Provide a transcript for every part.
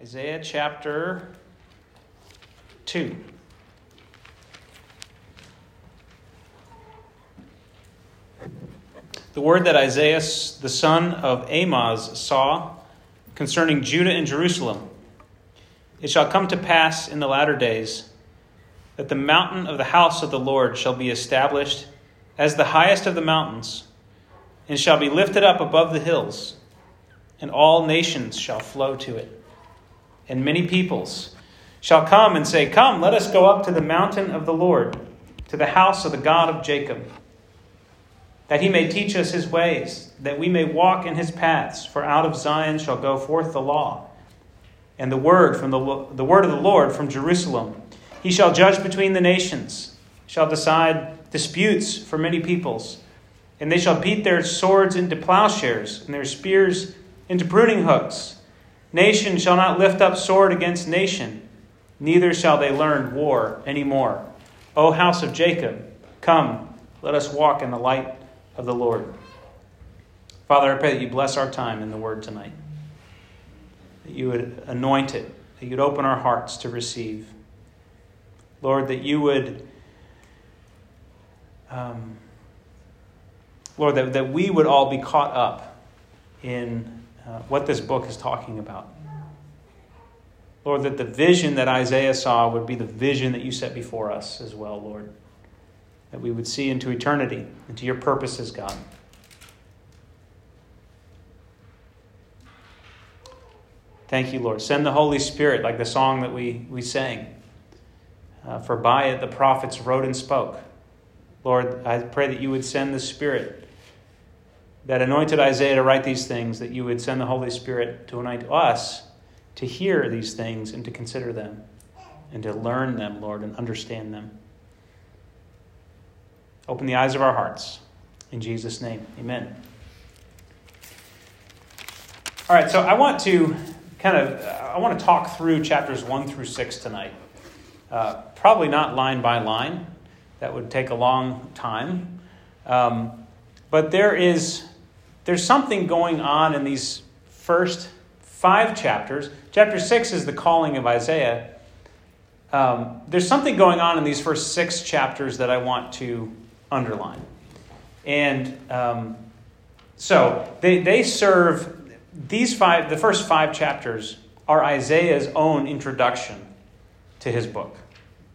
Isaiah chapter 2. The word that Isaiah, the son of Amoz, saw concerning Judah and Jerusalem. It shall come to pass in the latter days that the mountain of the house of the Lord shall be established as the highest of the mountains, and shall be lifted up above the hills, and all nations shall flow to it. And many peoples shall come and say, Come, let us go up to the mountain of the Lord, to the house of the God of Jacob, that he may teach us his ways, that we may walk in his paths. For out of Zion shall go forth the law, and the word from the, the word of the Lord from Jerusalem. He shall judge between the nations, shall decide disputes for many peoples, and they shall beat their swords into plowshares, and their spears into pruning hooks. Nation shall not lift up sword against nation, neither shall they learn war any more. O house of Jacob, come, let us walk in the light of the Lord. Father, I pray that you bless our time in the word tonight, that you would anoint it, that you'd open our hearts to receive. Lord, that you would, um, Lord, that, that we would all be caught up in uh, what this book is talking about. Lord, that the vision that Isaiah saw would be the vision that you set before us as well, Lord. That we would see into eternity, into your purposes, God. Thank you, Lord. Send the Holy Spirit, like the song that we, we sang. Uh, for by it the prophets wrote and spoke. Lord, I pray that you would send the Spirit that anointed Isaiah to write these things, that you would send the Holy Spirit to anoint us to hear these things and to consider them and to learn them, Lord, and understand them. Open the eyes of our hearts. In Jesus' name, amen. All right, so I want to kind of I want to talk through chapters 1 through 6 tonight. Uh, probably not line by line. That would take a long time. Um, but there is there's something going on in these first five chapters. Chapter six is the calling of Isaiah. Um, there's something going on in these first six chapters that I want to underline. And um, so they, they serve these five, the first five chapters are Isaiah's own introduction to his book.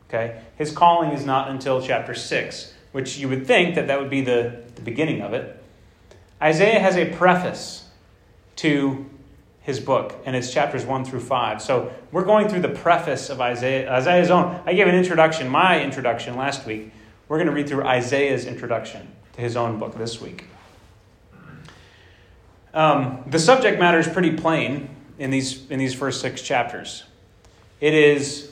Okay? His calling is not until chapter 6, which you would think that that would be the, the beginning of it. Isaiah has a preface to his book, and it's chapters 1 through 5. So we're going through the preface of Isaiah, Isaiah's own. I gave an introduction, my introduction last week. We're going to read through Isaiah's introduction to his own book this week. Um, the subject matter is pretty plain in these, in these first six chapters. It is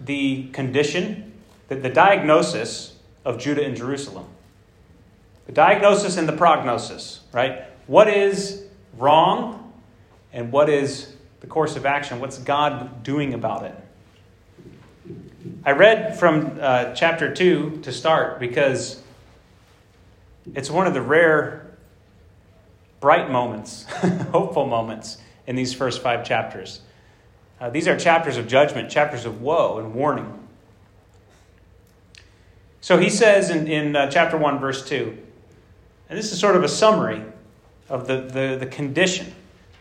the condition, the, the diagnosis of Judah and Jerusalem. The diagnosis and the prognosis, right? What is wrong and what is the course of action? What's God doing about it? I read from uh, chapter 2 to start because it's one of the rare bright moments, hopeful moments in these first five chapters. Uh, these are chapters of judgment, chapters of woe and warning. So he says in, in uh, chapter 1, verse 2 and this is sort of a summary of the, the, the condition,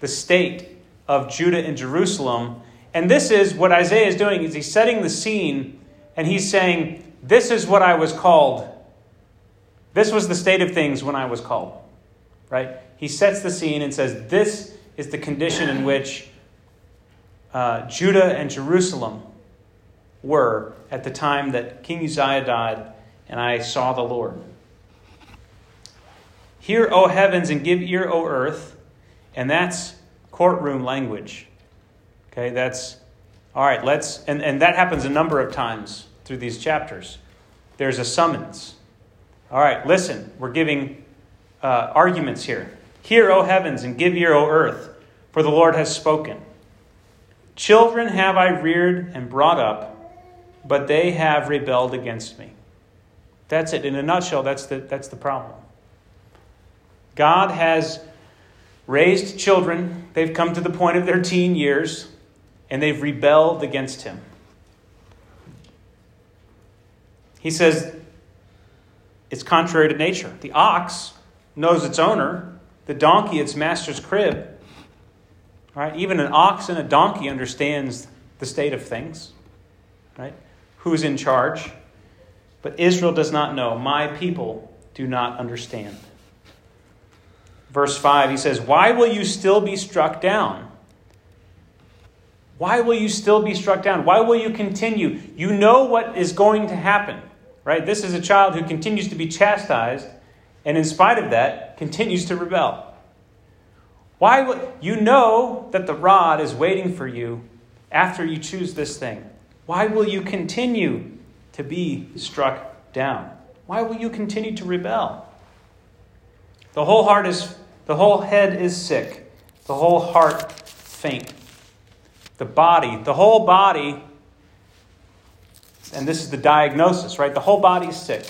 the state of Judah and Jerusalem. And this is what Isaiah is doing is he's setting the scene and he's saying, This is what I was called. This was the state of things when I was called. Right? He sets the scene and says, This is the condition in which uh, Judah and Jerusalem were at the time that King Uzziah died and I saw the Lord. Hear, O heavens, and give ear, O earth. And that's courtroom language. Okay, that's all right, let's, and, and that happens a number of times through these chapters. There's a summons. All right, listen, we're giving uh, arguments here. Hear, O heavens, and give ear, O earth, for the Lord has spoken. Children have I reared and brought up, but they have rebelled against me. That's it. In a nutshell, that's the, that's the problem. God has raised children. They've come to the point of their teen years. and they've rebelled against him. He says it's contrary to nature. The ox knows its owner, the donkey its master's crib. Right? Even an ox and a donkey understands the state of things. Right? Who's in charge? But Israel does not know. My people do not understand. Verse 5, he says, Why will you still be struck down? Why will you still be struck down? Why will you continue? You know what is going to happen, right? This is a child who continues to be chastised, and in spite of that, continues to rebel. Why will, you know that the rod is waiting for you after you choose this thing? Why will you continue to be struck down? Why will you continue to rebel? The whole heart is the whole head is sick, the whole heart faint. The body, the whole body, and this is the diagnosis, right? The whole body is sick.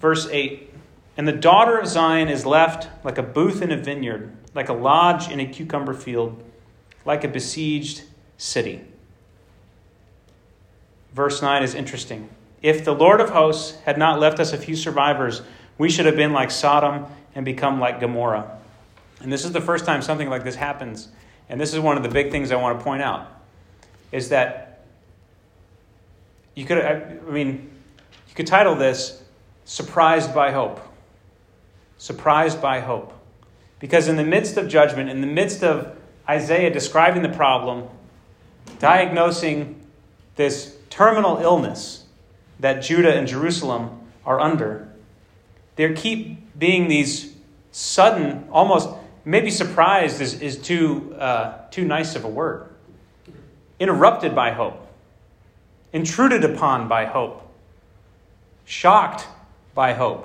Verse 8 And the daughter of Zion is left like a booth in a vineyard, like a lodge in a cucumber field, like a besieged city. Verse 9 is interesting. If the Lord of hosts had not left us a few survivors, we should have been like Sodom and become like Gomorrah. And this is the first time something like this happens. And this is one of the big things I want to point out is that you could, I mean, you could title this Surprised by Hope. Surprised by Hope. Because in the midst of judgment, in the midst of Isaiah describing the problem, diagnosing this terminal illness that Judah and Jerusalem are under, there keep being these sudden, almost maybe surprised is, is too, uh, too nice of a word. Interrupted by hope, intruded upon by hope, shocked by hope.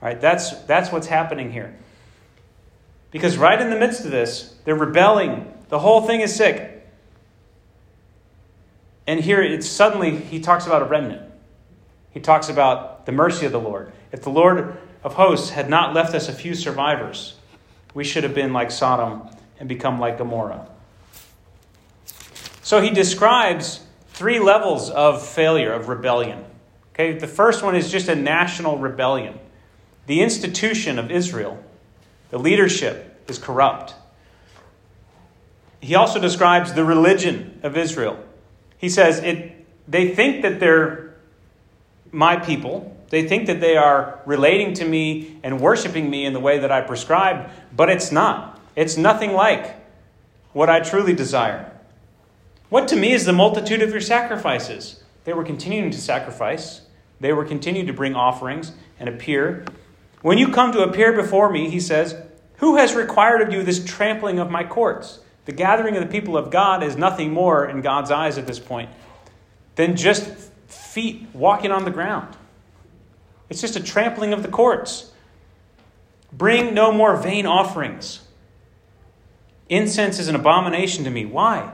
All right, that's, that's what's happening here. Because right in the midst of this, they're rebelling. The whole thing is sick. And here it's suddenly he talks about a remnant. He talks about the mercy of the Lord. If the Lord of hosts had not left us a few survivors, we should have been like Sodom and become like Gomorrah. So he describes three levels of failure, of rebellion. Okay, the first one is just a national rebellion. The institution of Israel, the leadership, is corrupt. He also describes the religion of Israel. He says it, they think that they're my people. They think that they are relating to me and worshiping me in the way that I prescribed, but it's not. It's nothing like what I truly desire. What to me is the multitude of your sacrifices? They were continuing to sacrifice, they were continuing to bring offerings and appear. When you come to appear before me, he says, Who has required of you this trampling of my courts? The gathering of the people of God is nothing more in God's eyes at this point than just feet walking on the ground. It's just a trampling of the courts. Bring no more vain offerings. Incense is an abomination to me. Why?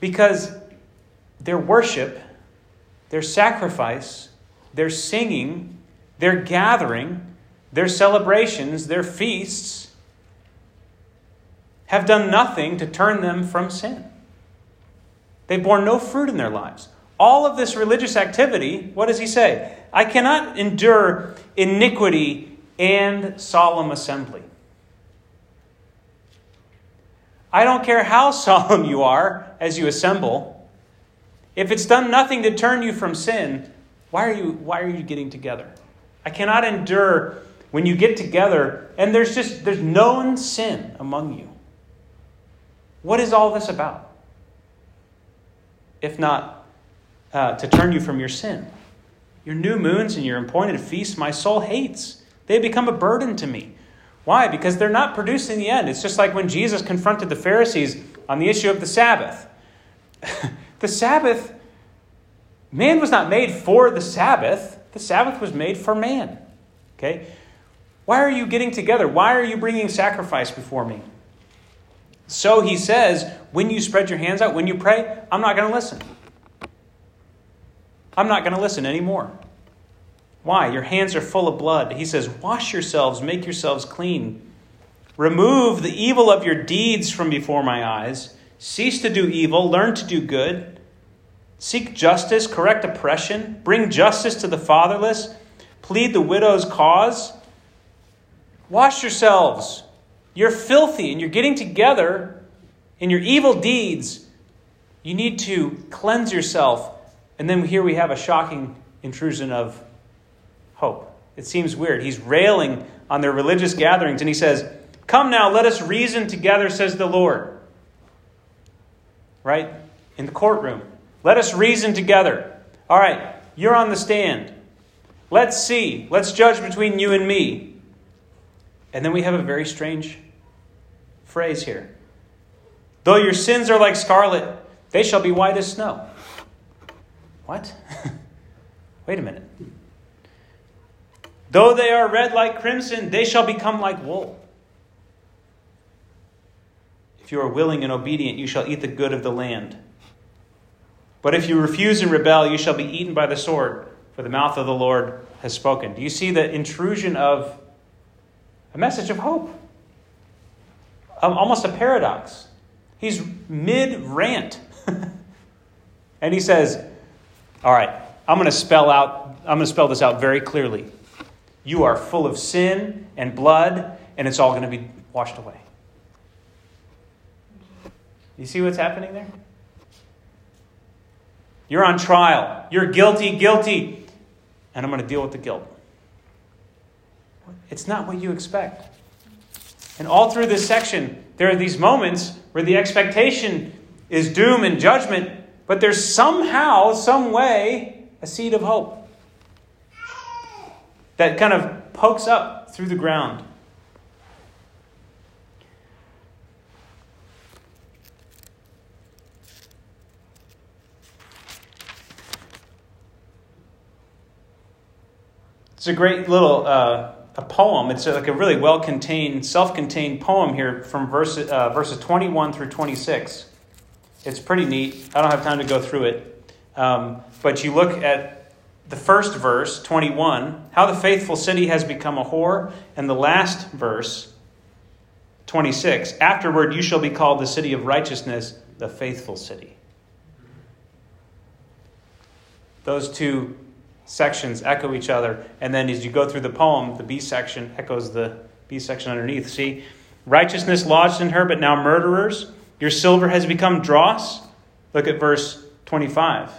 Because their worship, their sacrifice, their singing, their gathering, their celebrations, their feasts have done nothing to turn them from sin. They've borne no fruit in their lives. All of this religious activity, what does he say? I cannot endure iniquity and solemn assembly. I don't care how solemn you are as you assemble. If it's done nothing to turn you from sin, why are you, why are you getting together? I cannot endure when you get together and there's just there's known sin among you. What is all this about? If not uh, to turn you from your sin. Your new moons and your appointed feasts, my soul hates. They become a burden to me. Why? Because they're not producing the end. It's just like when Jesus confronted the Pharisees on the issue of the Sabbath. the Sabbath, man was not made for the Sabbath, the Sabbath was made for man. Okay? Why are you getting together? Why are you bringing sacrifice before me? So he says, when you spread your hands out, when you pray, I'm not going to listen. I'm not going to listen anymore. Why? Your hands are full of blood. He says, Wash yourselves, make yourselves clean. Remove the evil of your deeds from before my eyes. Cease to do evil, learn to do good. Seek justice, correct oppression, bring justice to the fatherless, plead the widow's cause. Wash yourselves. You're filthy and you're getting together in your evil deeds. You need to cleanse yourself. And then here we have a shocking intrusion of hope. It seems weird. He's railing on their religious gatherings and he says, Come now, let us reason together, says the Lord. Right? In the courtroom. Let us reason together. All right, you're on the stand. Let's see. Let's judge between you and me. And then we have a very strange phrase here. Though your sins are like scarlet, they shall be white as snow. What? Wait a minute. Though they are red like crimson, they shall become like wool. If you are willing and obedient, you shall eat the good of the land. But if you refuse and rebel, you shall be eaten by the sword, for the mouth of the Lord has spoken. Do you see the intrusion of a message of hope? Um, almost a paradox. He's mid rant. and he says, All right, I'm going to spell out, I'm going to spell this out very clearly. You are full of sin and blood, and it's all going to be washed away. You see what's happening there? You're on trial. You're guilty, guilty. And I'm going to deal with the guilt. It's not what you expect. And all through this section, there are these moments where the expectation is doom and judgment, but there's somehow, some way, a seed of hope that kind of pokes up through the ground. It's a great little uh, a poem. It's like a really well contained, self contained poem here from verse, uh, verses 21 through 26. It's pretty neat. I don't have time to go through it. Um, but you look at the first verse, 21, how the faithful city has become a whore, and the last verse, 26, afterward you shall be called the city of righteousness, the faithful city. Those two sections echo each other. And then as you go through the poem, the B section echoes the B section underneath. See, righteousness lodged in her, but now murderers. Your silver has become dross. Look at verse 25.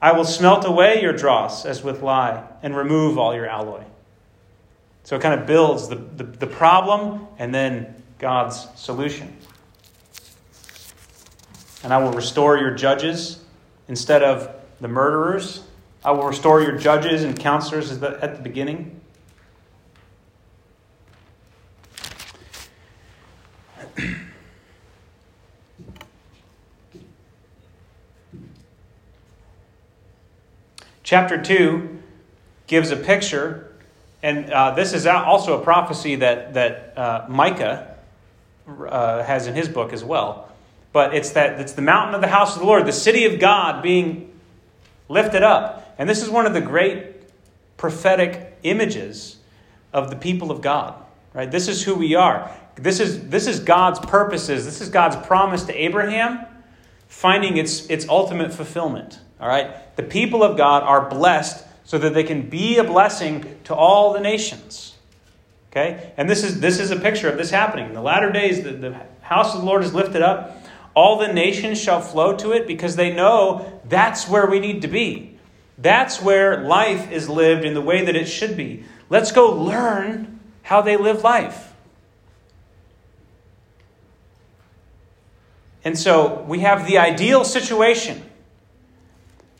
I will smelt away your dross as with lye and remove all your alloy. So it kind of builds the, the, the problem and then God's solution. And I will restore your judges instead of the murderers. I will restore your judges and counselors at the, beginning. Chapter 2 gives a picture, and uh, this is also a prophecy that, that uh, Micah uh, has in his book as well. But it's that it's the mountain of the house of the Lord, the city of God being lifted up. And this is one of the great prophetic images of the people of God. Right? This is who we are. This is, this is God's purposes. This is God's promise to Abraham finding its, its ultimate fulfillment. All right? The people of God are blessed so that they can be a blessing to all the nations. Okay? And this is, this is a picture of this happening. In the latter days, the, the house of the Lord is lifted up. All the nations shall flow to it because they know that's where we need to be. That's where life is lived in the way that it should be. Let's go learn how they live life. And so we have the ideal situation.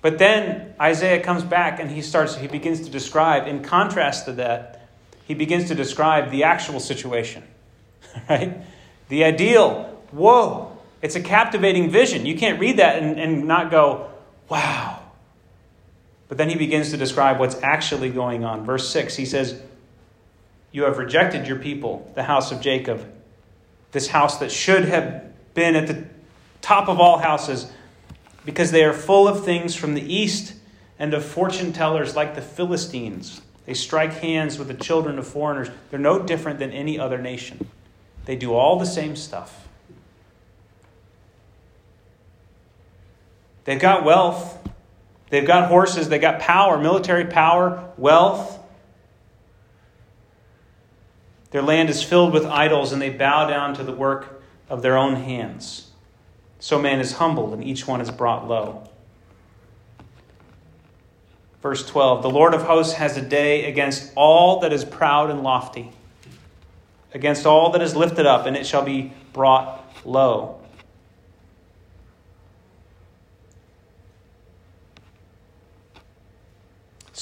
But then Isaiah comes back and he starts, he begins to describe, in contrast to that, he begins to describe the actual situation. Right? The ideal, whoa, it's a captivating vision. You can't read that and, and not go, wow. But then he begins to describe what's actually going on. Verse 6, he says, You have rejected your people, the house of Jacob, this house that should have been at the top of all houses, because they are full of things from the east and of fortune tellers like the Philistines. They strike hands with the children of foreigners. They're no different than any other nation. They do all the same stuff. They've got wealth, they've got horses, they've got power, military power, wealth. Their land is filled with idols, and they bow down to the work of their own hands. So man is humbled, and each one is brought low. Verse 12 The Lord of hosts has a day against all that is proud and lofty, against all that is lifted up, and it shall be brought low.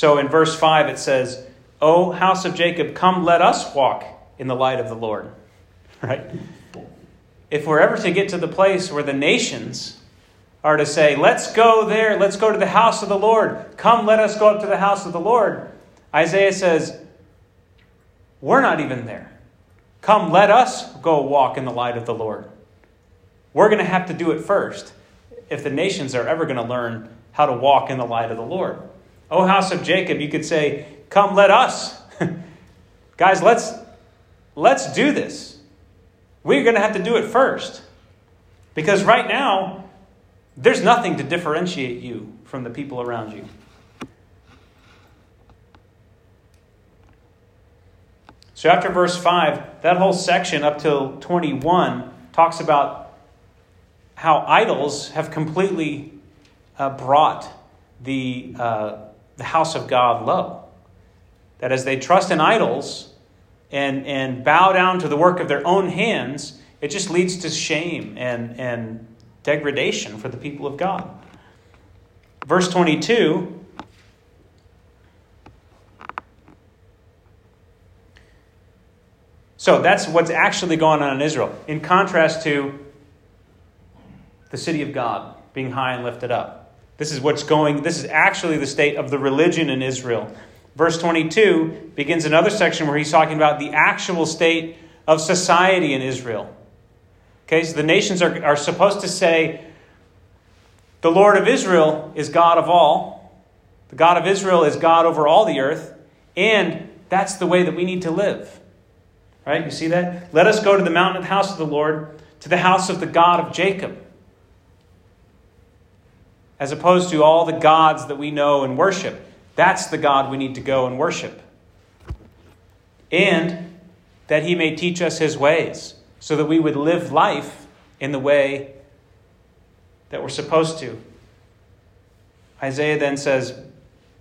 So in verse 5, it says, O house of Jacob, come let us walk in the light of the Lord. Right? If we're ever to get to the place where the nations are to say, Let's go there, let's go to the house of the Lord, come let us go up to the house of the Lord, Isaiah says, We're not even there. Come, let us go walk in the light of the Lord. We're going to have to do it first if the nations are ever going to learn how to walk in the light of the Lord. O house of Jacob, you could say, Come, let us. Guys, let's, let's do this. We're going to have to do it first. Because right now, there's nothing to differentiate you from the people around you. So, after verse 5, that whole section up till 21 talks about how idols have completely uh, brought the, uh, the house of God low. That as they trust in idols and, and bow down to the work of their own hands, it just leads to shame and, and degradation for the people of God. Verse 22 So that's what's actually going on in Israel, in contrast to the city of God being high and lifted up. This is what's going, this is actually the state of the religion in Israel. Verse 22 begins another section where he's talking about the actual state of society in Israel. Okay, so the nations are, are supposed to say, the Lord of Israel is God of all. The God of Israel is God over all the earth. And that's the way that we need to live. Right? You see that? Let us go to the mountain of the house of the Lord, to the house of the God of Jacob. As opposed to all the gods that we know and worship. That's the God we need to go and worship. And that he may teach us his ways, so that we would live life in the way that we're supposed to. Isaiah then says,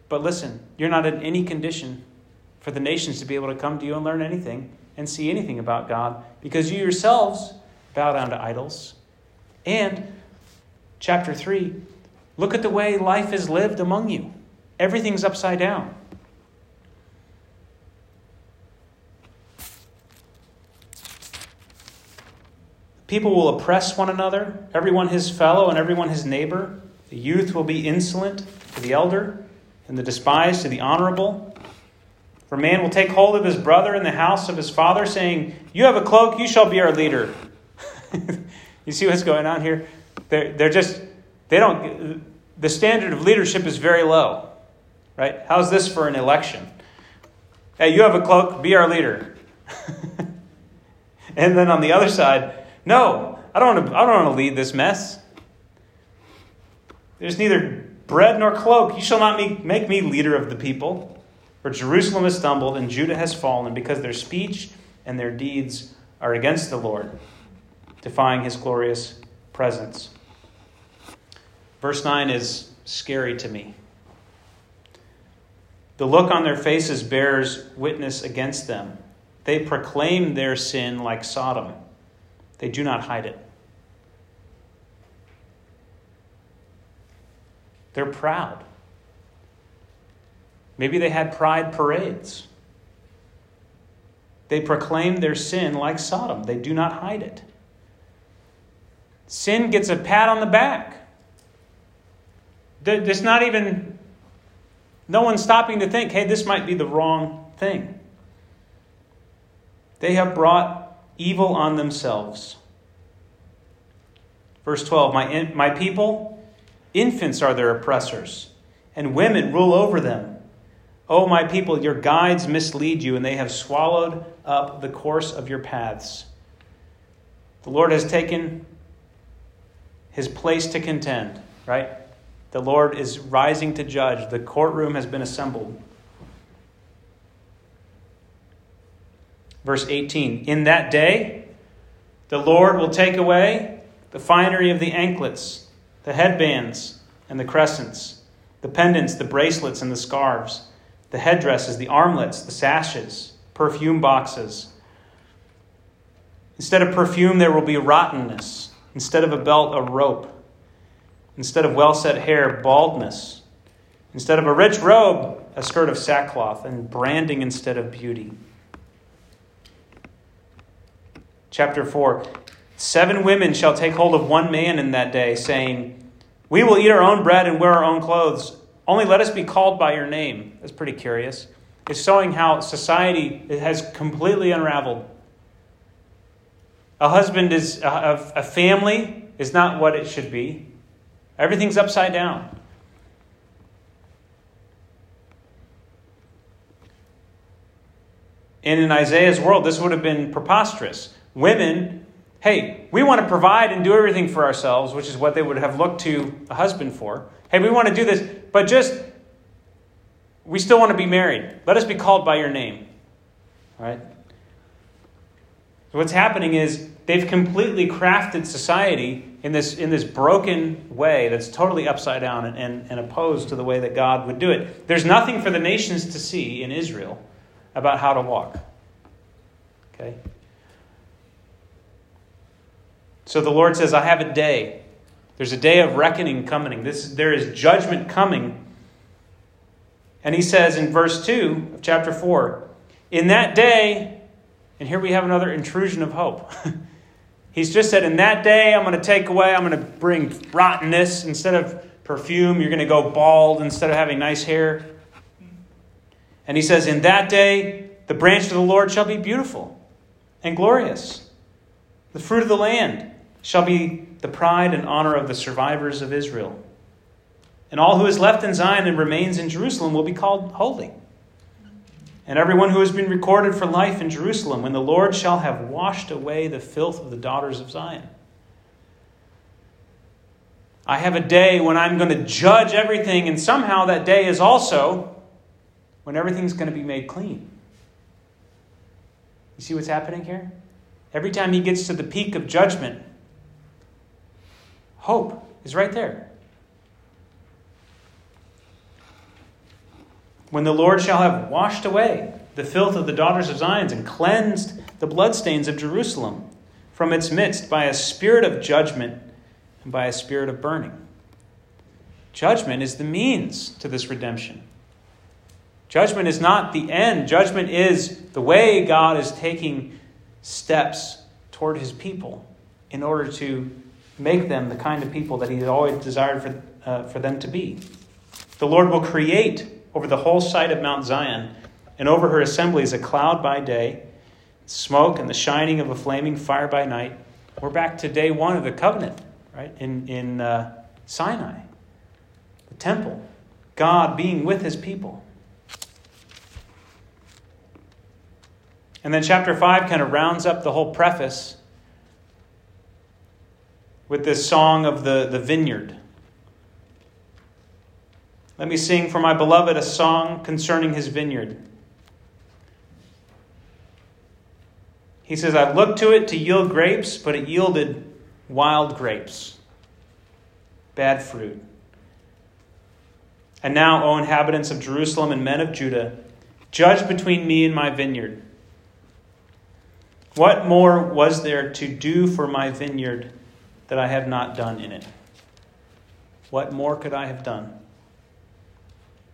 But listen, you're not in any condition for the nations to be able to come to you and learn anything and see anything about God because you yourselves bow down to idols. And, chapter 3, look at the way life is lived among you. Everything's upside down. People will oppress one another, everyone his fellow and everyone his neighbor. The youth will be insolent to the elder, and the despised to the honorable. For man will take hold of his brother in the house of his father, saying, You have a cloak, you shall be our leader. you see what's going on here? They're, they're just, they don't, the standard of leadership is very low, right? How's this for an election? Hey, you have a cloak, be our leader. and then on the other side, no, I don't want to, I don't want to lead this mess. There's neither bread nor cloak. You shall not make me leader of the people. For Jerusalem has stumbled and Judah has fallen because their speech and their deeds are against the Lord, defying his glorious presence. Verse 9 is scary to me. The look on their faces bears witness against them. They proclaim their sin like Sodom, they do not hide it. They're proud. Maybe they had pride parades. They proclaim their sin like Sodom, they do not hide it. Sin gets a pat on the back. There's not even, no one stopping to think, hey, this might be the wrong thing. They have brought evil on themselves. Verse 12 My, my people, infants are their oppressors and women rule over them. O my people, your guides mislead you, and they have swallowed up the course of your paths. The Lord has taken his place to contend, right? The Lord is rising to judge. The courtroom has been assembled. Verse 18 In that day, the Lord will take away the finery of the anklets, the headbands, and the crescents, the pendants, the bracelets, and the scarves, the headdresses, the armlets, the sashes, perfume boxes. Instead of perfume, there will be rottenness. Instead of a belt, a rope. Instead of well set hair, baldness. Instead of a rich robe, a skirt of sackcloth, and branding instead of beauty. Chapter 4 Seven women shall take hold of one man in that day, saying, We will eat our own bread and wear our own clothes. Only let us be called by your name. That's pretty curious. It's showing how society has completely unraveled. A husband is, a, a family is not what it should be. Everything's upside down. And in Isaiah's world, this would have been preposterous. Women, hey, we want to provide and do everything for ourselves, which is what they would have looked to a husband for. Hey, we want to do this, but just, we still want to be married. Let us be called by your name. All right? So what's happening is they've completely crafted society in this, in this broken way that's totally upside down and, and, and opposed to the way that God would do it. There's nothing for the nations to see in Israel about how to walk. Okay? So the Lord says, I have a day. There's a day of reckoning coming. This, there is judgment coming. And he says in verse 2 of chapter 4 In that day, and here we have another intrusion of hope. He's just said, In that day, I'm going to take away, I'm going to bring rottenness. Instead of perfume, you're going to go bald instead of having nice hair. And he says, In that day, the branch of the Lord shall be beautiful and glorious, the fruit of the land shall be the pride and honor of the survivors of Israel. And all who is left in Zion and remains in Jerusalem will be called holy. And everyone who has been recorded for life in Jerusalem, when the Lord shall have washed away the filth of the daughters of Zion. I have a day when I'm going to judge everything, and somehow that day is also when everything's going to be made clean. You see what's happening here? Every time he gets to the peak of judgment, Hope is right there. When the Lord shall have washed away the filth of the daughters of Zion and cleansed the bloodstains of Jerusalem from its midst by a spirit of judgment and by a spirit of burning. Judgment is the means to this redemption. Judgment is not the end. Judgment is the way God is taking steps toward his people in order to make them the kind of people that He always desired for, uh, for them to be. The Lord will create over the whole site of Mount Zion and over her assemblies a cloud by day, smoke and the shining of a flaming fire by night. We're back to day one of the covenant, right? In, in uh, Sinai, the temple, God being with his people. And then chapter 5 kind of rounds up the whole preface with this song of the, the vineyard. Let me sing for my beloved a song concerning his vineyard. He says, I looked to it to yield grapes, but it yielded wild grapes, bad fruit. And now, O inhabitants of Jerusalem and men of Judah, judge between me and my vineyard. What more was there to do for my vineyard that I have not done in it? What more could I have done?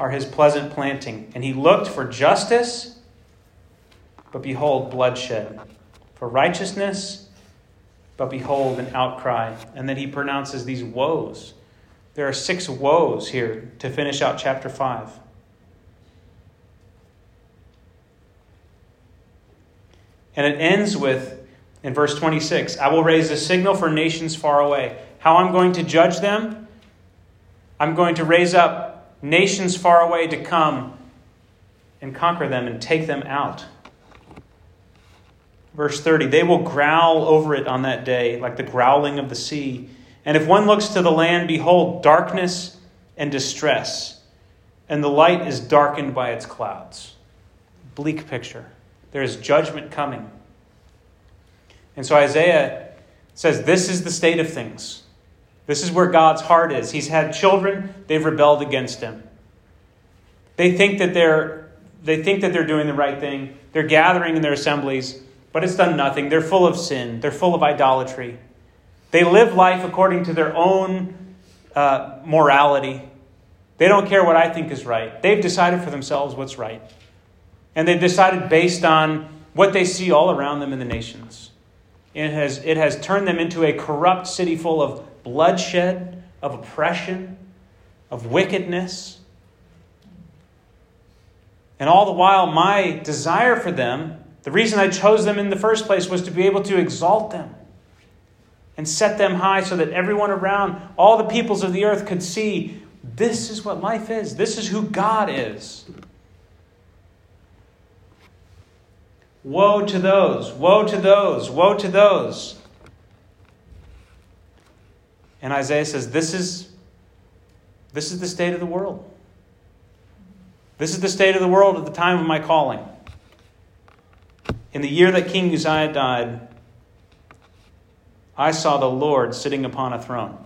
Are his pleasant planting. And he looked for justice, but behold, bloodshed. For righteousness, but behold, an outcry. And then he pronounces these woes. There are six woes here to finish out chapter 5. And it ends with, in verse 26, I will raise a signal for nations far away. How I'm going to judge them? I'm going to raise up nations far away to come and conquer them and take them out. Verse 30 They will growl over it on that day, like the growling of the sea. And if one looks to the land, behold, darkness and distress, and the light is darkened by its clouds. Bleak picture. There is judgment coming. And so Isaiah says, This is the state of things. This is where God's heart is. He's had children, they've rebelled against him. They think that they're, they think that they're doing the right thing. They're gathering in their assemblies, but it's done nothing. They're full of sin, they're full of idolatry. They live life according to their own uh, morality. They don't care what I think is right. They've decided for themselves what's right. And they've decided based on what they see all around them in the nations. It has, it has turned them into a corrupt city full of bloodshed, of oppression, of wickedness. And all the while, my desire for them, the reason I chose them in the first place, was to be able to exalt them and set them high so that everyone around, all the peoples of the earth, could see this is what life is, this is who God is. Woe to those, woe to those, woe to those. And Isaiah says, This is, this is the state of the world. This is the state of the world at the time of my calling. In the year that King Uzziah died, I saw the Lord sitting upon a throne.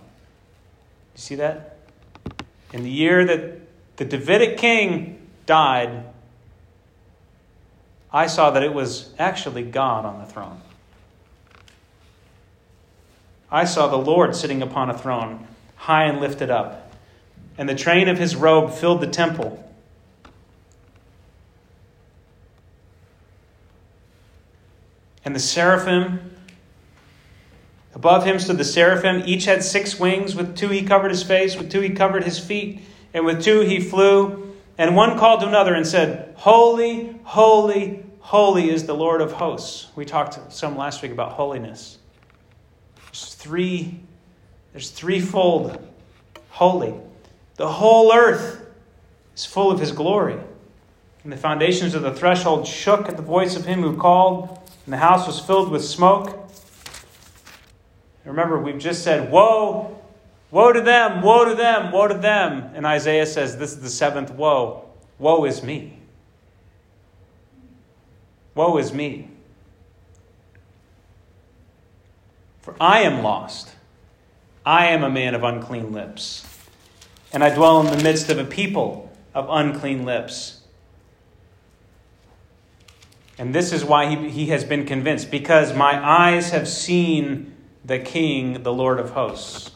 You see that? In the year that the Davidic king died, I saw that it was actually God on the throne. I saw the Lord sitting upon a throne, high and lifted up, and the train of his robe filled the temple. And the seraphim Above him stood the seraphim. Each had six wings. With two he covered his face, with two he covered his feet, and with two he flew. And one called to another and said, Holy, holy, holy is the Lord of hosts. We talked some last week about holiness. There's three, there's threefold holy. The whole earth is full of his glory. And the foundations of the threshold shook at the voice of him who called, and the house was filled with smoke. Remember, we've just said, Woe, woe to them, woe to them, woe to them. And Isaiah says, This is the seventh woe. Woe is me. Woe is me. For I am lost. I am a man of unclean lips, and I dwell in the midst of a people of unclean lips. And this is why he, he has been convinced, because my eyes have seen the King, the Lord of hosts.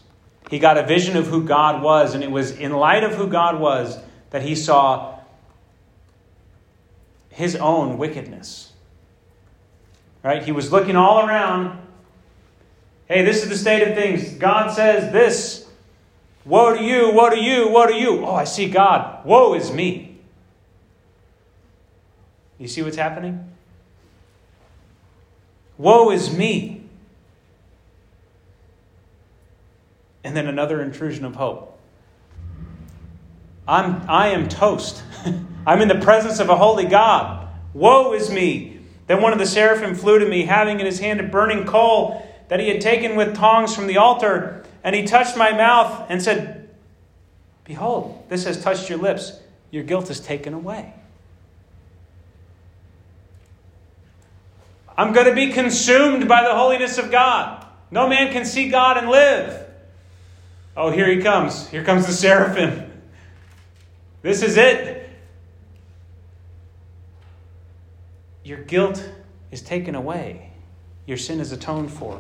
He got a vision of who God was, and it was in light of who God was that he saw his own wickedness. Right? He was looking all around. Hey, this is the state of things. God says this. Woe to you, woe to you, woe to you. Oh, I see God. Woe is me. You see what's happening? Woe is me. and then another intrusion of hope. I'm, I am toast. I'm in the presence of a holy God. Woe is me. Then one of the seraphim flew to me, having in his hand a burning coal that he had taken with tongs from the altar, and he touched my mouth and said, Behold, this has touched your lips. Your guilt is taken away. I'm going to be consumed by the holiness of God. No man can see God and live. Oh, here he comes. Here comes the seraphim. This is it. Your guilt is taken away, your sin is atoned for.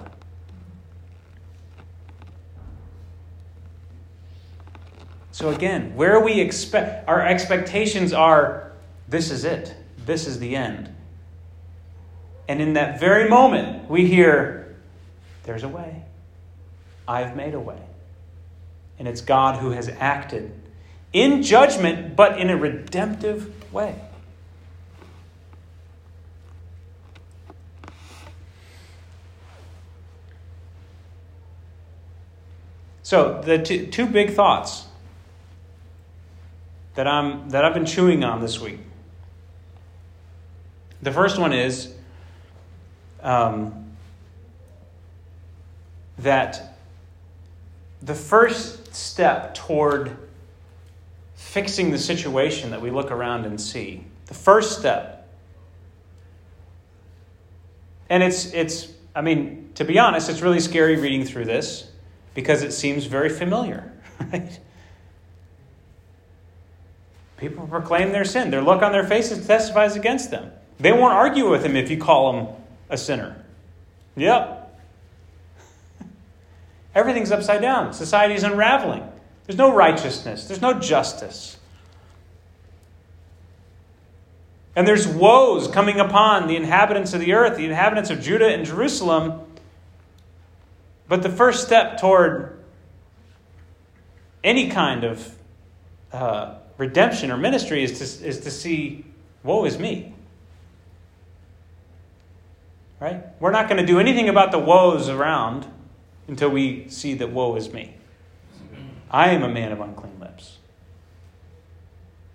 So again, where we expect our expectations are this is it. This is the end. And in that very moment, we hear there's a way. I've made a way. And it's God who has acted in judgment, but in a redemptive way. So, the two, two big thoughts that, I'm, that I've been chewing on this week. The first one is um, that the first step toward fixing the situation that we look around and see, the first step, and it's, it's I mean, to be honest, it's really scary reading through this because it seems very familiar, right? People proclaim their sin. Their look on their faces testifies against them. They won't argue with him if you call him a sinner. Yep. Everything's upside down. Society's unraveling. There's no righteousness, there's no justice. And there's woes coming upon the inhabitants of the earth, the inhabitants of Judah and Jerusalem. But the first step toward any kind of uh, redemption or ministry is to, is to see, woe is me. Right? We're not going to do anything about the woes around until we see that woe is me. I am a man of unclean lips.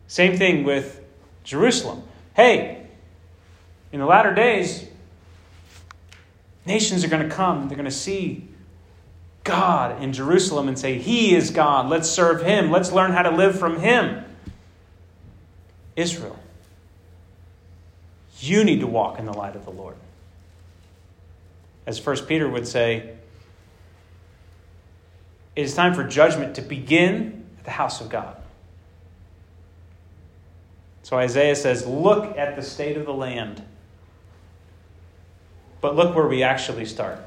Same thing with Jerusalem. Hey, in the latter days, nations are going to come. They're going to see God in Jerusalem and say, He is God. Let's serve Him. Let's learn how to live from Him. Israel, you need to walk in the light of the Lord. As First Peter would say, it is time for judgment to begin at the house of God. So Isaiah says, Look at the state of the land. But look where we actually start.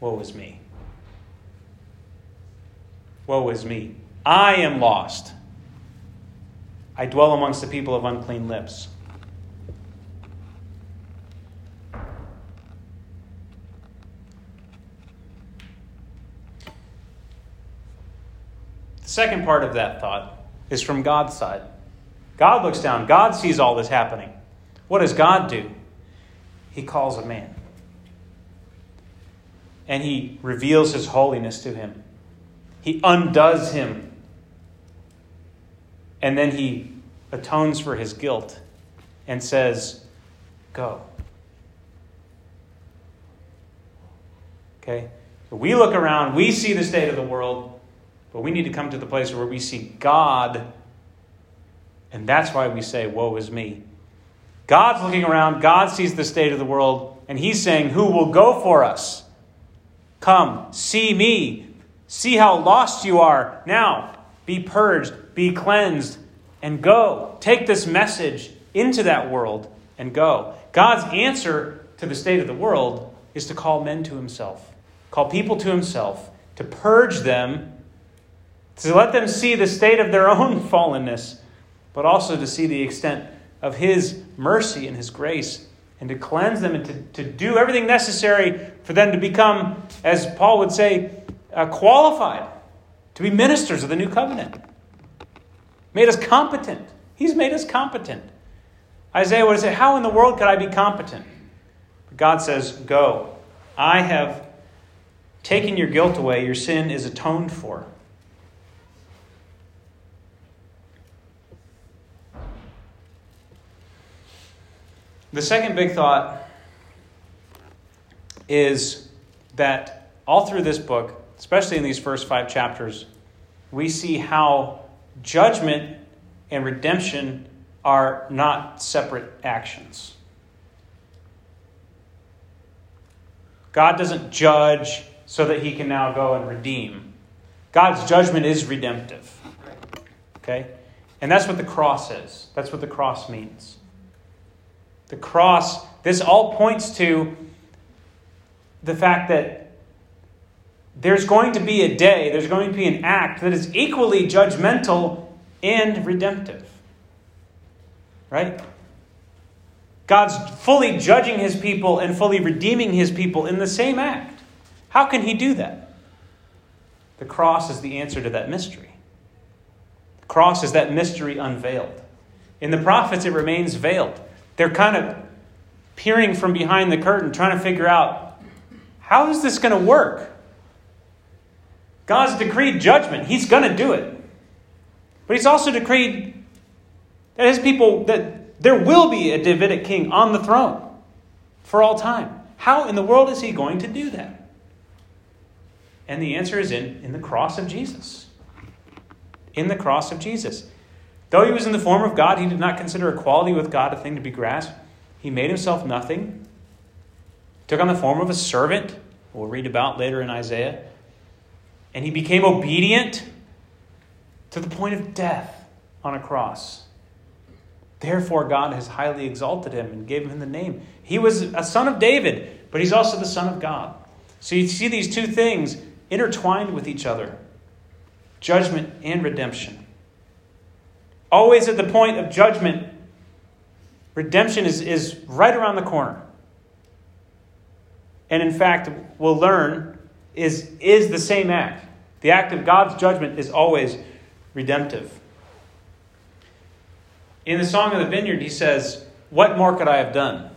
Woe is me. Woe is me. I am lost. I dwell amongst the people of unclean lips. The Second part of that thought is from God's side. God looks down, God sees all this happening. What does God do? He calls a man. And he reveals his holiness to him. He undoes him. And then he atones for his guilt and says, Go. Okay? We look around, we see the state of the world, but we need to come to the place where we see God, and that's why we say, Woe is me. God's looking around, God sees the state of the world, and He's saying, Who will go for us? Come, see me. See how lost you are. Now, be purged, be cleansed, and go. Take this message into that world and go. God's answer to the state of the world is to call men to Himself, call people to Himself, to purge them to let them see the state of their own fallenness, but also to see the extent of His mercy and His grace, and to cleanse them and to, to do everything necessary for them to become, as Paul would say, uh, qualified to be ministers of the new covenant. Made us competent. He's made us competent. Isaiah would say, How in the world could I be competent? But God says, Go. I have taken your guilt away. Your sin is atoned for. The second big thought is that all through this book, especially in these first five chapters, we see how judgment and redemption are not separate actions. God doesn't judge so that he can now go and redeem. God's judgment is redemptive. Okay? And that's what the cross is. That's what the cross means. The cross, this all points to the fact that there's going to be a day, there's going to be an act that is equally judgmental and redemptive. Right? God's fully judging his people and fully redeeming his people in the same act. How can he do that? The cross is the answer to that mystery. The cross is that mystery unveiled. In the prophets, it remains veiled. They're kind of peering from behind the curtain, trying to figure out how is this going to work? God's decreed judgment. He's going to do it. But he's also decreed that his people, that there will be a Davidic king on the throne for all time. How in the world is he going to do that? And the answer is in, in the cross of Jesus. In the cross of Jesus. Though he was in the form of God, he did not consider equality with God a thing to be grasped. He made himself nothing, took on the form of a servant, we'll read about later in Isaiah, and he became obedient to the point of death on a cross. Therefore, God has highly exalted him and gave him the name. He was a son of David, but he's also the son of God. So you see these two things intertwined with each other judgment and redemption. Always at the point of judgment, redemption is, is right around the corner. And in fact, we'll learn is, is the same act. The act of God's judgment is always redemptive. In the Song of the Vineyard, he says, What more could I have done?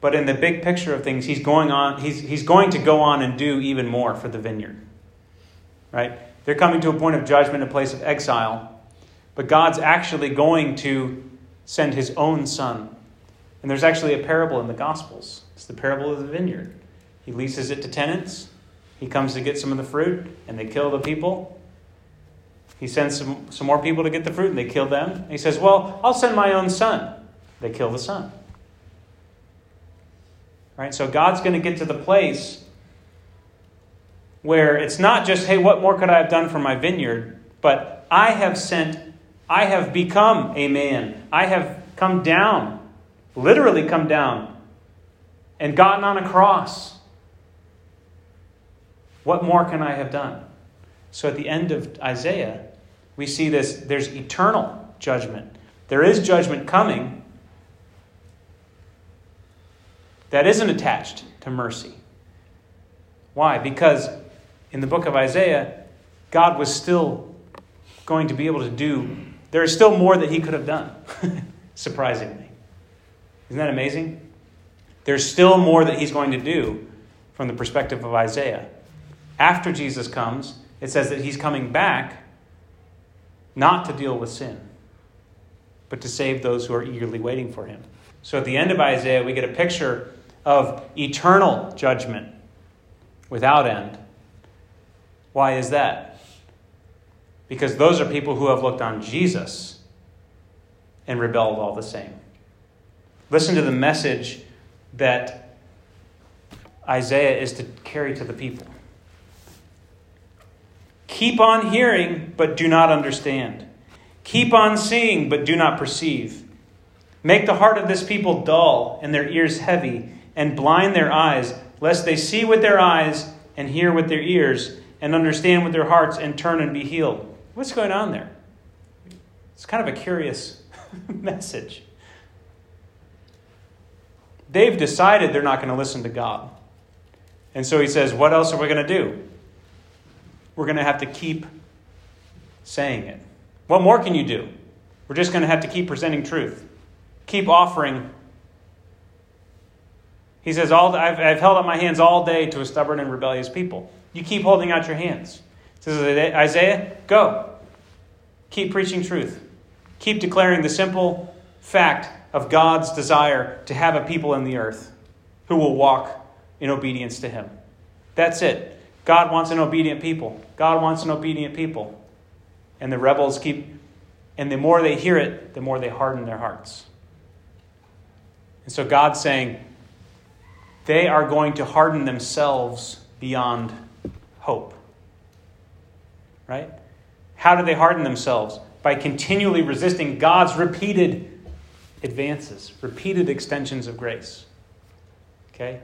But in the big picture of things, he's going on, he's, he's going to go on and do even more for the vineyard. Right? They're coming to a point of judgment, a place of exile. But God's actually going to send his own son. And there's actually a parable in the Gospels. It's the parable of the vineyard. He leases it to tenants. He comes to get some of the fruit, and they kill the people. He sends some, some more people to get the fruit, and they kill them. he says, Well, I'll send my own son. They kill the son. Right? So God's going to get to the place where it's not just, hey, what more could I have done for my vineyard? But I have sent, I have become a man. I have come down, literally come down, and gotten on a cross what more can I have done? So at the end of Isaiah, we see this there's eternal judgment. There is judgment coming that isn't attached to mercy. Why? Because in the book of Isaiah, God was still going to be able to do, there is still more that he could have done, surprisingly. Isn't that amazing? There's still more that he's going to do from the perspective of Isaiah after Jesus comes, it says that he's coming back not to deal with sin, but to save those who are eagerly waiting for him. So at the end of Isaiah, we get a picture of eternal judgment without end. Why is that? Because those are people who have looked on Jesus and rebelled all the same. Listen to the message that Isaiah is to carry to the people. Keep on hearing, but do not understand. Keep on seeing, but do not perceive. Make the heart of this people dull and their ears heavy, and blind their eyes, lest they see with their eyes and hear with their ears, and understand with their hearts and turn and be healed. What's going on there? It's kind of a curious message. They've decided they're not going to listen to God. And so he says, What else are we going to do? We're going to have to keep saying it. What more can you do? We're just going to have to keep presenting truth, keep offering. He says, all, I've, I've held out my hands all day to a stubborn and rebellious people. You keep holding out your hands. Says, Isaiah, go. Keep preaching truth. Keep declaring the simple fact of God's desire to have a people in the earth who will walk in obedience to Him. That's it. God wants an obedient people. God wants an obedient people. And the rebels keep, and the more they hear it, the more they harden their hearts. And so God's saying, they are going to harden themselves beyond hope. Right? How do they harden themselves? By continually resisting God's repeated advances, repeated extensions of grace. Okay?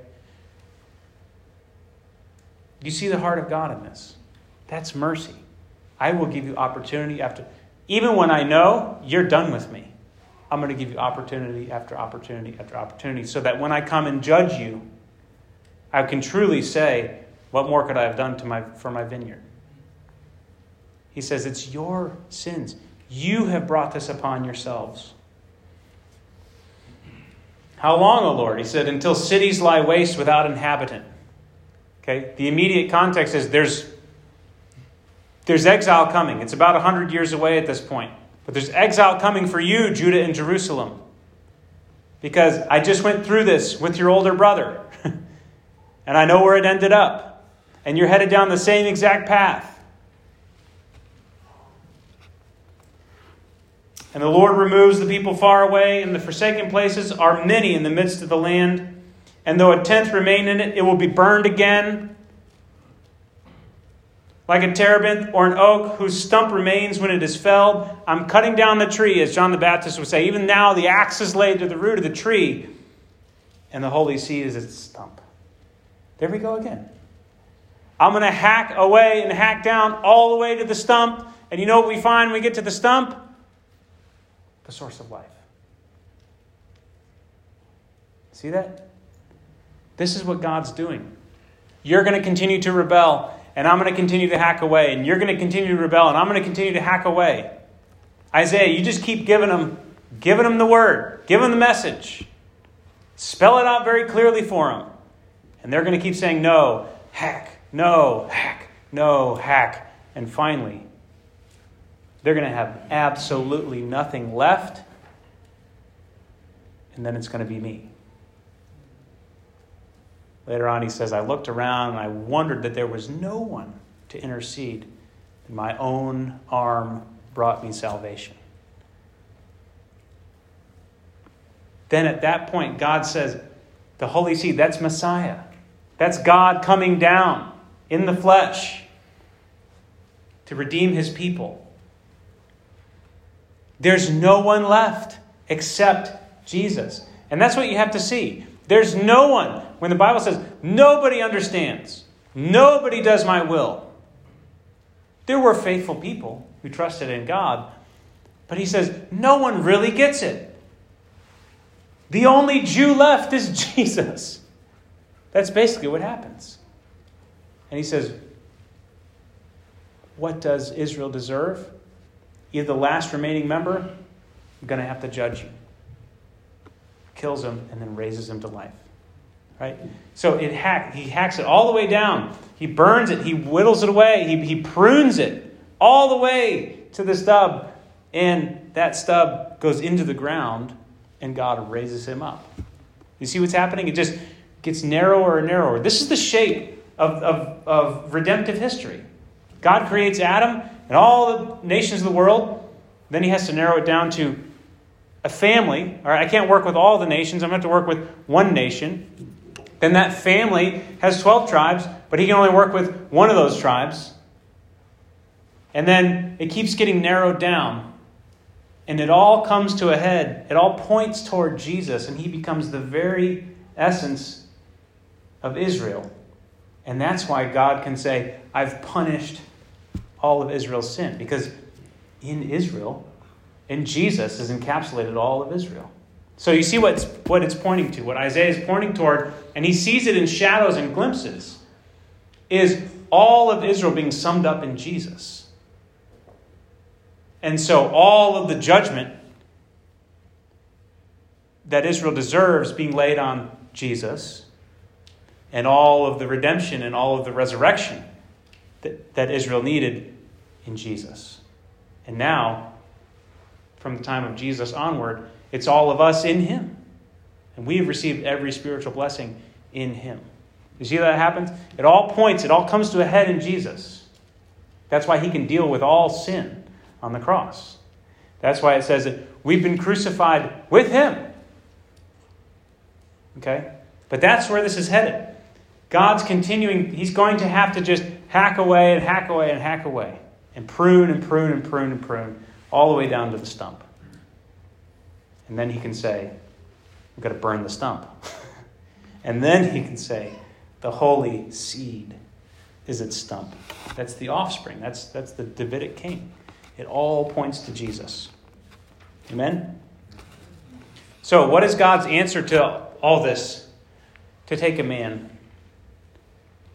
Do you see the heart of God in this? That's mercy. I will give you opportunity after, even when I know you're done with me, I'm going to give you opportunity after opportunity after opportunity so that when I come and judge you, I can truly say, What more could I have done to my, for my vineyard? He says, It's your sins. You have brought this upon yourselves. How long, O Lord? He said, Until cities lie waste without inhabitant. Okay? The immediate context is there's, there's exile coming. It's about 100 years away at this point. But there's exile coming for you, Judah and Jerusalem. Because I just went through this with your older brother. and I know where it ended up. And you're headed down the same exact path. And the Lord removes the people far away, and the forsaken places are many in the midst of the land. And though a tenth remain in it, it will be burned again. Like a terebinth or an oak whose stump remains when it is felled, I'm cutting down the tree, as John the Baptist would say. Even now, the axe is laid to the root of the tree, and the holy seed is its stump. There we go again. I'm going to hack away and hack down all the way to the stump. And you know what we find when we get to the stump? The source of life. See that? This is what God's doing. You're going to continue to rebel, and I'm going to continue to hack away, and you're going to continue to rebel, and I'm going to continue to hack away. Isaiah, you just keep giving them, giving them the word, give them the message. Spell it out very clearly for them. And they're going to keep saying, no, hack, no, hack, no, hack. And finally, they're going to have absolutely nothing left. And then it's going to be me. Later on, he says, I looked around and I wondered that there was no one to intercede. And my own arm brought me salvation. Then at that point, God says, The Holy Seed, that's Messiah. That's God coming down in the flesh to redeem his people. There's no one left except Jesus. And that's what you have to see. There's no one. When the Bible says, nobody understands, nobody does my will. There were faithful people who trusted in God, but he says, no one really gets it. The only Jew left is Jesus. That's basically what happens. And he says, What does Israel deserve? Either the last remaining member, I'm going to have to judge you kills him, and then raises him to life. Right? So it hack, he hacks it all the way down. He burns it, he whittles it away, he, he prunes it all the way to the stub. And that stub goes into the ground, and God raises him up. You see what's happening? It just gets narrower and narrower. This is the shape of, of, of redemptive history. God creates Adam and all the nations of the world. Then he has to narrow it down to a family, all right, I can't work with all the nations, I'm going to have to work with one nation. Then that family has 12 tribes, but he can only work with one of those tribes. And then it keeps getting narrowed down. And it all comes to a head. It all points toward Jesus, and he becomes the very essence of Israel. And that's why God can say, I've punished all of Israel's sin. Because in Israel, in Jesus is encapsulated all of Israel. So you see what's, what it's pointing to, what Isaiah is pointing toward, and he sees it in shadows and glimpses, is all of Israel being summed up in Jesus. And so all of the judgment that Israel deserves being laid on Jesus, and all of the redemption and all of the resurrection that, that Israel needed in Jesus. And now from the time of Jesus onward, it's all of us in Him. And we've received every spiritual blessing in Him. You see that happens? It all points, it all comes to a head in Jesus. That's why He can deal with all sin on the cross. That's why it says that we've been crucified with Him. Okay? But that's where this is headed. God's continuing, He's going to have to just hack away and hack away and hack away and prune and prune and prune and prune all the way down to the stump. And then he can say, We've got to burn the stump. and then he can say, The holy seed is its stump. That's the offspring. That's, that's the Davidic king. It all points to Jesus. Amen? So, what is God's answer to all this? To take a man,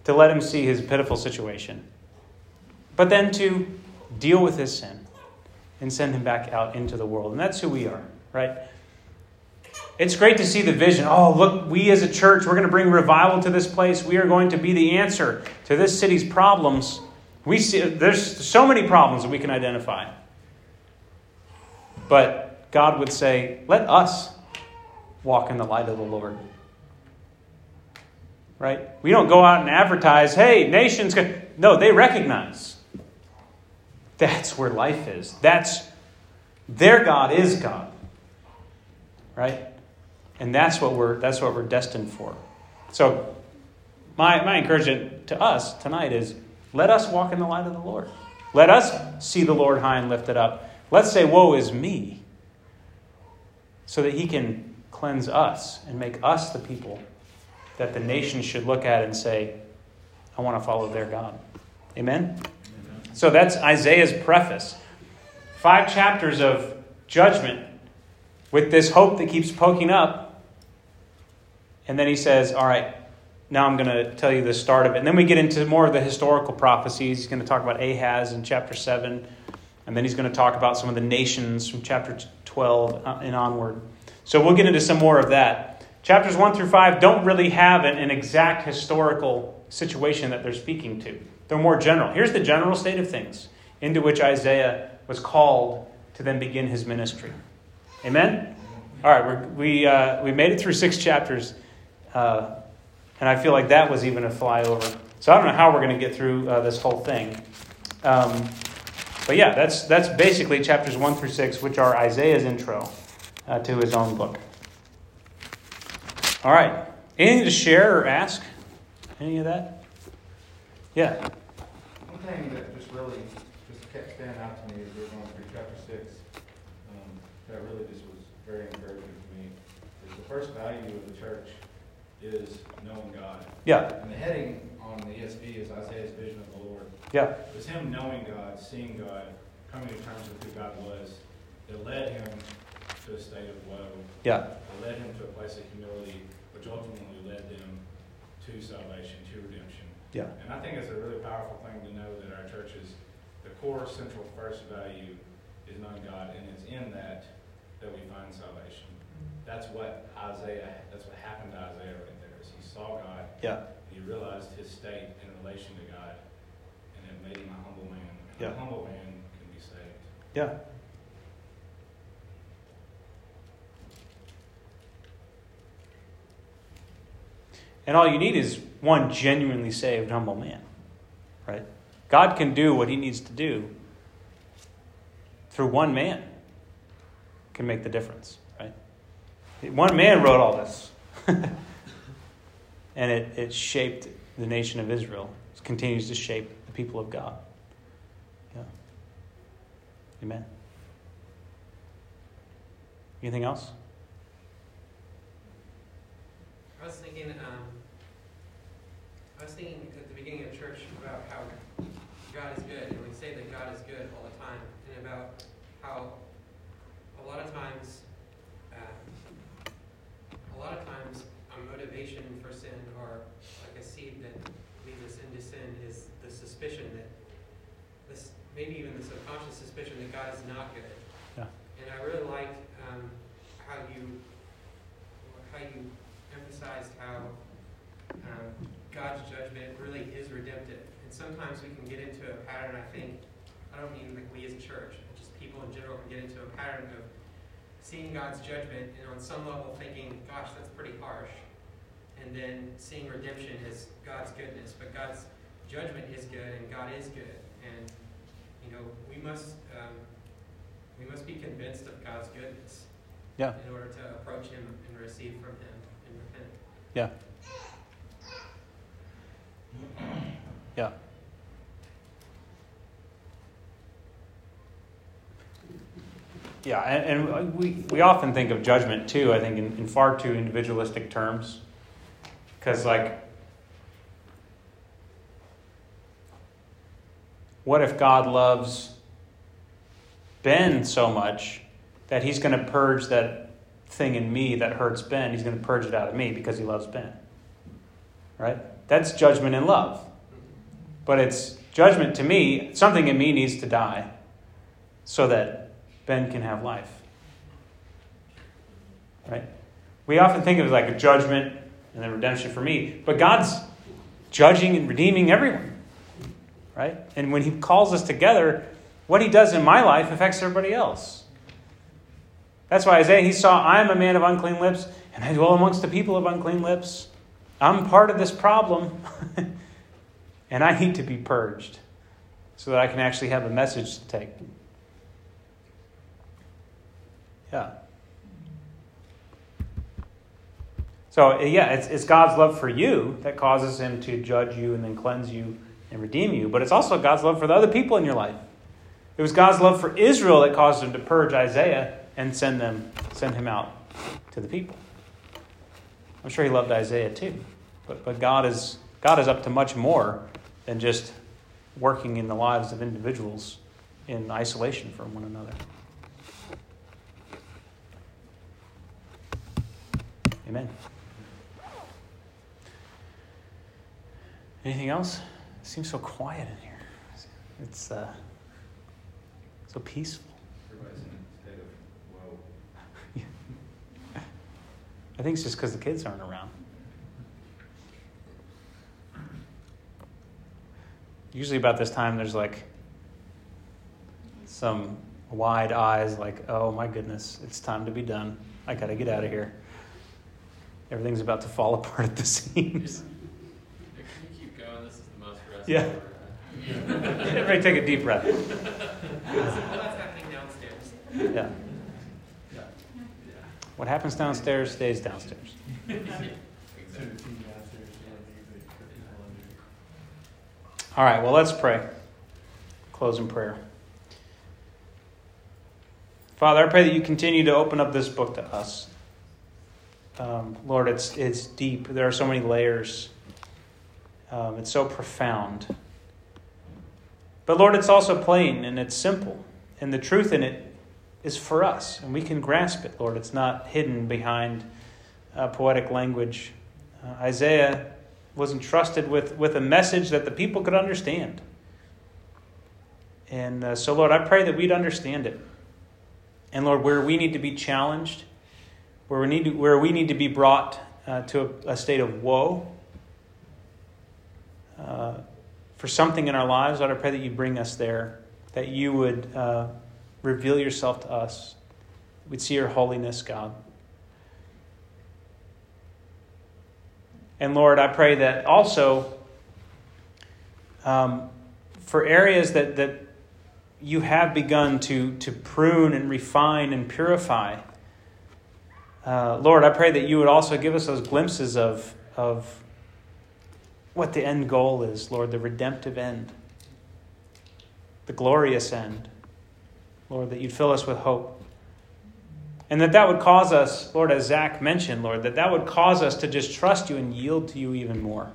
to let him see his pitiful situation, but then to deal with his sin and send him back out into the world. And that's who we are, right? It's great to see the vision. Oh, look, we as a church, we're going to bring revival to this place. We are going to be the answer to this city's problems. We see there's so many problems that we can identify. But God would say, "Let us walk in the light of the Lord." Right? We don't go out and advertise, "Hey, nations No, they recognize. That's where life is. That's their God is God. Right? And that's what we're that's what we're destined for. So my, my encouragement to us tonight is let us walk in the light of the Lord. Let us see the Lord high and lifted up. Let's say, Woe is me, so that He can cleanse us and make us the people that the nations should look at and say, I want to follow their God. Amen? So that's Isaiah's preface. Five chapters of judgment with this hope that keeps poking up. And then he says, All right, now I'm going to tell you the start of it. And then we get into more of the historical prophecies. He's going to talk about Ahaz in chapter 7. And then he's going to talk about some of the nations from chapter 12 uh, and onward. So we'll get into some more of that. Chapters 1 through 5 don't really have an, an exact historical situation that they're speaking to. They're more general. Here's the general state of things into which Isaiah was called to then begin his ministry. Amen? All right, we uh, we made it through six chapters, uh, and I feel like that was even a flyover. So I don't know how we're going to get through uh, this whole thing. Um, but yeah, that's, that's basically chapters 1 through 6, which are Isaiah's intro uh, to his own book. All right. Anything to share or ask? Any of that? Yeah. One thing that just really just kept standing out to me as we were going through chapter six, um, that really just was very encouraging to me, is the first value of the church is knowing God. Yeah. And the heading on the ESV is Isaiah's vision of the Lord. Yeah. It was him knowing God, seeing God, coming to terms with who God was, that led him to a state of woe. Yeah. It led him to a place of humility, which ultimately led them to salvation, to redemption. Yeah. And I think it's a really powerful thing to know that our church's the core central first value is knowing God, and it's in that that we find salvation. That's what Isaiah. That's what happened to Isaiah right there. Is he saw God. Yeah. He realized his state in relation to God, and it made him a humble man. And Yeah. A humble man can be saved. Yeah. And all you need is one genuinely saved, humble man. Right? God can do what he needs to do through one man, can make the difference. One man wrote all this. and it, it shaped the nation of Israel. It continues to shape the people of God. Yeah. Amen. Anything else? I was thinking, um, I was thinking at the beginning of church about how God is good, and we say that God is good all the time, and about how a lot of times, uh, a lot of times, a motivation for sin, or like a seed that leads us into sin, is the suspicion that this, maybe even the subconscious suspicion that God is not good. Yeah. And I really liked um, how you how you emphasized how um, God's judgment really is redemptive. And sometimes we can get into a pattern, I think, I don't mean like we as a church, just people in general can get into a pattern of seeing God's judgment and on some level thinking, gosh, that's pretty harsh. And then seeing redemption as God's goodness. But God's judgment is good and God is good. And, you know, we must, um, we must be convinced of God's goodness Yeah. in order to approach Him and receive from Him and repent. Yeah. Yeah. Yeah, and, and we, we often think of judgment too, I think, in, in far too individualistic terms. Because, like, what if God loves Ben so much that he's going to purge that thing in me that hurts Ben? He's going to purge it out of me because he loves Ben. Right? That's judgment in love. But it's judgment to me, something in me needs to die so that Ben can have life. Right? We often think of it like a judgment and then redemption for me, but God's judging and redeeming everyone. Right? And when He calls us together, what He does in my life affects everybody else. That's why Isaiah, he saw, I am a man of unclean lips, and I dwell amongst the people of unclean lips. I'm part of this problem, and I need to be purged so that I can actually have a message to take. Yeah. So, yeah, it's, it's God's love for you that causes Him to judge you and then cleanse you and redeem you, but it's also God's love for the other people in your life. It was God's love for Israel that caused Him to purge Isaiah and send them, send him out to the people. I'm sure he loved Isaiah too, but, but God is God is up to much more than just working in the lives of individuals in isolation from one another. Amen. Anything else? It seems so quiet in here. It's uh, so peaceful. I think it's just because the kids aren't around. Usually, about this time, there's like some wide eyes, like, oh my goodness, it's time to be done. I got to get out of here. Everything's about to fall apart at the seams. Can you keep going? This is the most rest Yeah. I've ever had. Everybody take a deep breath. What's happening downstairs? Yeah. What happens downstairs stays downstairs. All right, well, let's pray. Close in prayer. Father, I pray that you continue to open up this book to us. Um, Lord, it's, it's deep. There are so many layers. Um, it's so profound. But Lord, it's also plain and it's simple. And the truth in it is for us. And we can grasp it, Lord. It's not hidden behind uh, poetic language. Uh, Isaiah was entrusted with, with a message that the people could understand. And uh, so, Lord, I pray that we'd understand it. And Lord, where we need to be challenged, where we need to, where we need to be brought uh, to a, a, state of woe uh, for something in our lives, Lord, I pray that you bring us there, that you would uh, reveal yourself to us. We'd see your holiness, God. And Lord, I pray that also um, for areas that, that you have begun to, to prune and refine and purify, uh, Lord, I pray that you would also give us those glimpses of, of what the end goal is, Lord, the redemptive end, the glorious end. Lord, that you'd fill us with hope. And that that would cause us, Lord, as Zach mentioned, Lord, that that would cause us to just trust you and yield to you even more.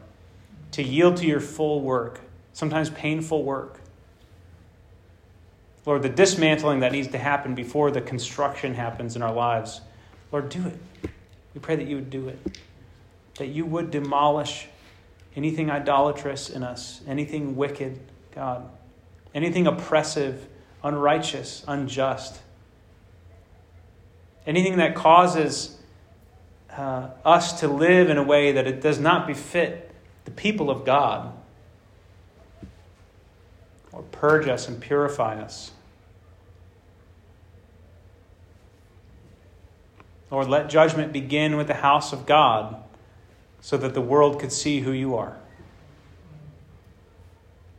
To yield to your full work, sometimes painful work. Lord, the dismantling that needs to happen before the construction happens in our lives. Lord, do it. We pray that you would do it. That you would demolish anything idolatrous in us, anything wicked, God, anything oppressive, unrighteous, unjust anything that causes uh, us to live in a way that it does not befit the people of God, or purge us and purify us. Lord, let judgment begin with the house of God so that the world could see who you are.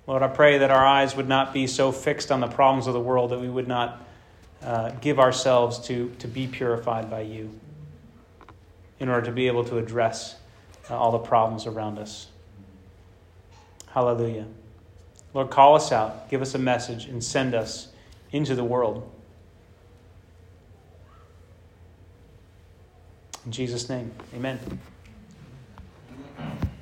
Lord, I pray that our eyes would not be so fixed on the problems of the world that we would not uh, give ourselves to, to be purified by you in order to be able to address uh, all the problems around us. Hallelujah. Lord, call us out, give us a message, and send us into the world. In Jesus' name, amen. Yeah.